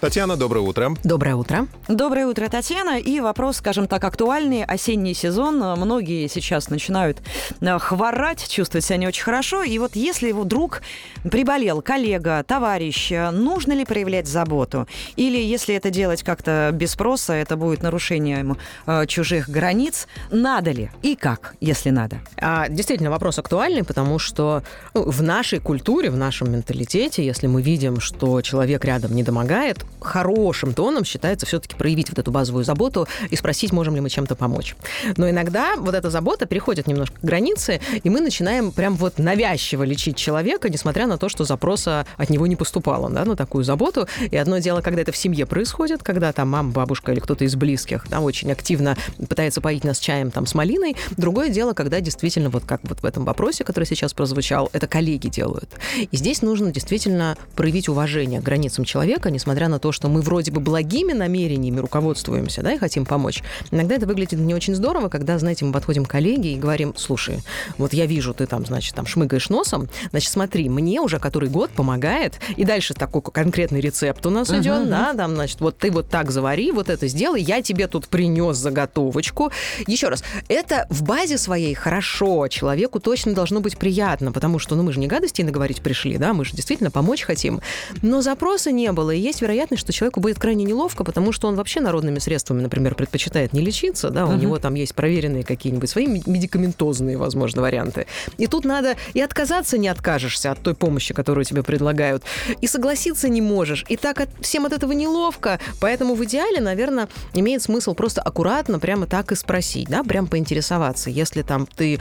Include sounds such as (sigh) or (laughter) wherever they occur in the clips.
Татьяна, доброе утро. Доброе утро. Доброе утро, Татьяна. И вопрос, скажем так, актуальный. Осенний сезон. Многие сейчас начинают э, хворать, чувствовать себя не очень хорошо. И вот если вдруг приболел коллега, товарищ, э, нужно ли проявлять заботу? Или если это делать как-то без спроса, это будет нарушением э, чужих границ? Надо ли? И как, если надо? А, действительно, вопрос актуальный, потому что ну, в нашей культуре, в нашем менталитете, если мы видим, что человек рядом не домогает, хорошим тоном считается все-таки проявить вот эту базовую заботу и спросить, можем ли мы чем-то помочь. Но иногда вот эта забота переходит немножко к границе, и мы начинаем прям вот навязчиво лечить человека, несмотря на то, что запроса от него не поступало, да, на такую заботу. И одно дело, когда это в семье происходит, когда там мама, бабушка или кто-то из близких, да, очень активно пытается поить нас чаем там с малиной. Другое дело, когда действительно вот как вот в этом вопросе, который сейчас прозвучал, это коллеги делают. И здесь нужно действительно проявить уважение к границам человека, несмотря на на то, что мы вроде бы благими намерениями руководствуемся, да, и хотим помочь, иногда это выглядит не очень здорово, когда, знаете, мы подходим к коллеге и говорим, слушай, вот я вижу, ты там, значит, там шмыгаешь носом, значит, смотри, мне уже который год помогает, и дальше такой конкретный рецепт у нас uh-huh, идет, uh-huh. да, там, значит, вот ты вот так завари, вот это сделай, я тебе тут принес заготовочку. Еще раз, это в базе своей хорошо, человеку точно должно быть приятно, потому что, ну, мы же не гадости наговорить пришли, да, мы же действительно помочь хотим, но запроса не было, и есть вероятность, что человеку будет крайне неловко, потому что он вообще народными средствами, например, предпочитает не лечиться, да, у uh-huh. него там есть проверенные какие-нибудь свои медикаментозные, возможно, варианты. И тут надо и отказаться не откажешься от той помощи, которую тебе предлагают, и согласиться не можешь. И так от, всем от этого неловко, поэтому в идеале, наверное, имеет смысл просто аккуратно прямо так и спросить, да, прям поинтересоваться. Если там ты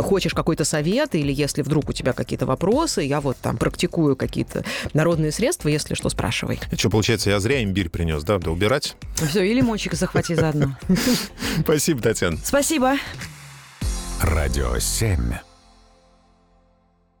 хочешь какой-то совет или если вдруг у тебя какие-то вопросы, я вот там практикую какие-то народные средства, если что, спрашивай. Что, получается, я зря имбирь принес, да? Да убирать? Все, и лимончик захвати заодно. (laughs) Спасибо, Татьяна. Спасибо. Радио 7.